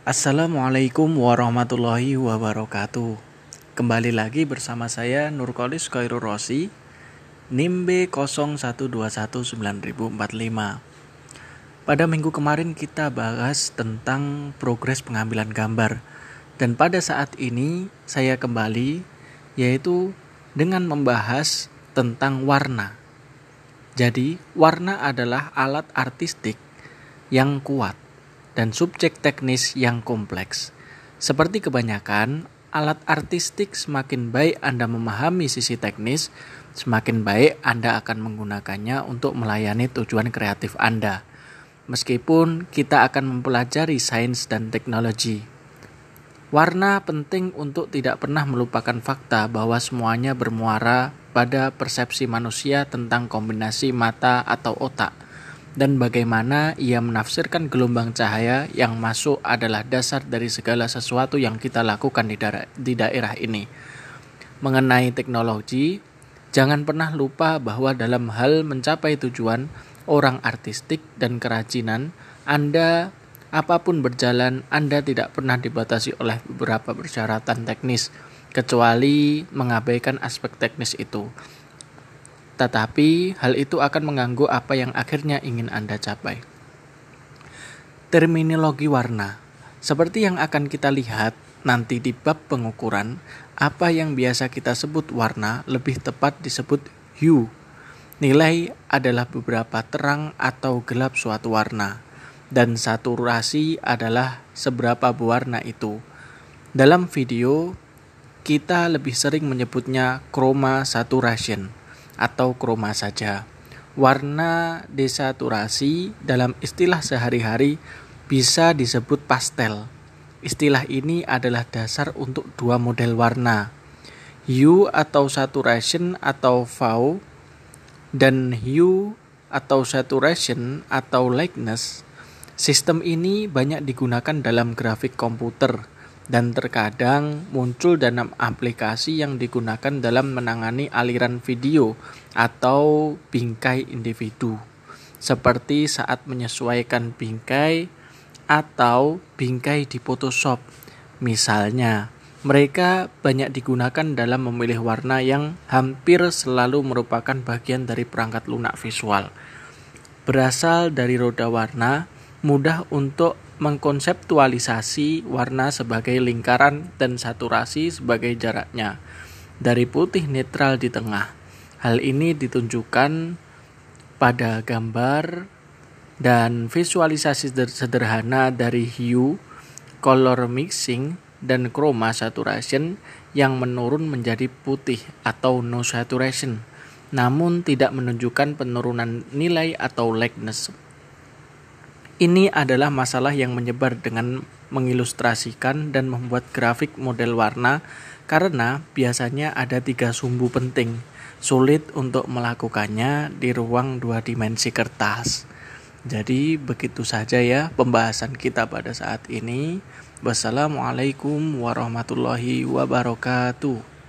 Assalamualaikum warahmatullahi wabarakatuh. Kembali lagi bersama saya Nurkolis Khairul Rosi, NIM B01219045. Pada minggu kemarin kita bahas tentang progres pengambilan gambar dan pada saat ini saya kembali yaitu dengan membahas tentang warna. Jadi, warna adalah alat artistik yang kuat dan subjek teknis yang kompleks. Seperti kebanyakan, alat artistik semakin baik Anda memahami sisi teknis, semakin baik Anda akan menggunakannya untuk melayani tujuan kreatif Anda. Meskipun kita akan mempelajari sains dan teknologi. Warna penting untuk tidak pernah melupakan fakta bahwa semuanya bermuara pada persepsi manusia tentang kombinasi mata atau otak dan bagaimana ia menafsirkan gelombang cahaya yang masuk adalah dasar dari segala sesuatu yang kita lakukan di, daerah, di daerah ini. Mengenai teknologi, jangan pernah lupa bahwa dalam hal mencapai tujuan orang artistik dan kerajinan, Anda apa pun berjalan, Anda tidak pernah dibatasi oleh beberapa persyaratan teknis, kecuali mengabaikan aspek teknis itu tetapi hal itu akan mengganggu apa yang akhirnya ingin Anda capai. Terminologi warna seperti yang akan kita lihat nanti di bab pengukuran, apa yang biasa kita sebut warna lebih tepat disebut hue. Nilai adalah beberapa terang atau gelap suatu warna, dan saturasi adalah seberapa berwarna itu. Dalam video, kita lebih sering menyebutnya chroma saturation atau kroma saja. Warna desaturasi dalam istilah sehari-hari bisa disebut pastel. Istilah ini adalah dasar untuk dua model warna, hue atau saturation atau VAU dan hue atau saturation atau lightness. Sistem ini banyak digunakan dalam grafik komputer dan terkadang muncul dalam aplikasi yang digunakan dalam menangani aliran video atau bingkai individu, seperti saat menyesuaikan bingkai atau bingkai di Photoshop. Misalnya, mereka banyak digunakan dalam memilih warna yang hampir selalu merupakan bagian dari perangkat lunak visual. Berasal dari roda warna, mudah untuk mengkonseptualisasi warna sebagai lingkaran dan saturasi sebagai jaraknya dari putih netral di tengah. Hal ini ditunjukkan pada gambar dan visualisasi sederhana dari hue, color mixing, dan chroma saturation yang menurun menjadi putih atau no saturation, namun tidak menunjukkan penurunan nilai atau lightness ini adalah masalah yang menyebar dengan mengilustrasikan dan membuat grafik model warna karena biasanya ada tiga sumbu penting. Sulit untuk melakukannya di ruang dua dimensi kertas. Jadi begitu saja ya pembahasan kita pada saat ini. Wassalamualaikum warahmatullahi wabarakatuh.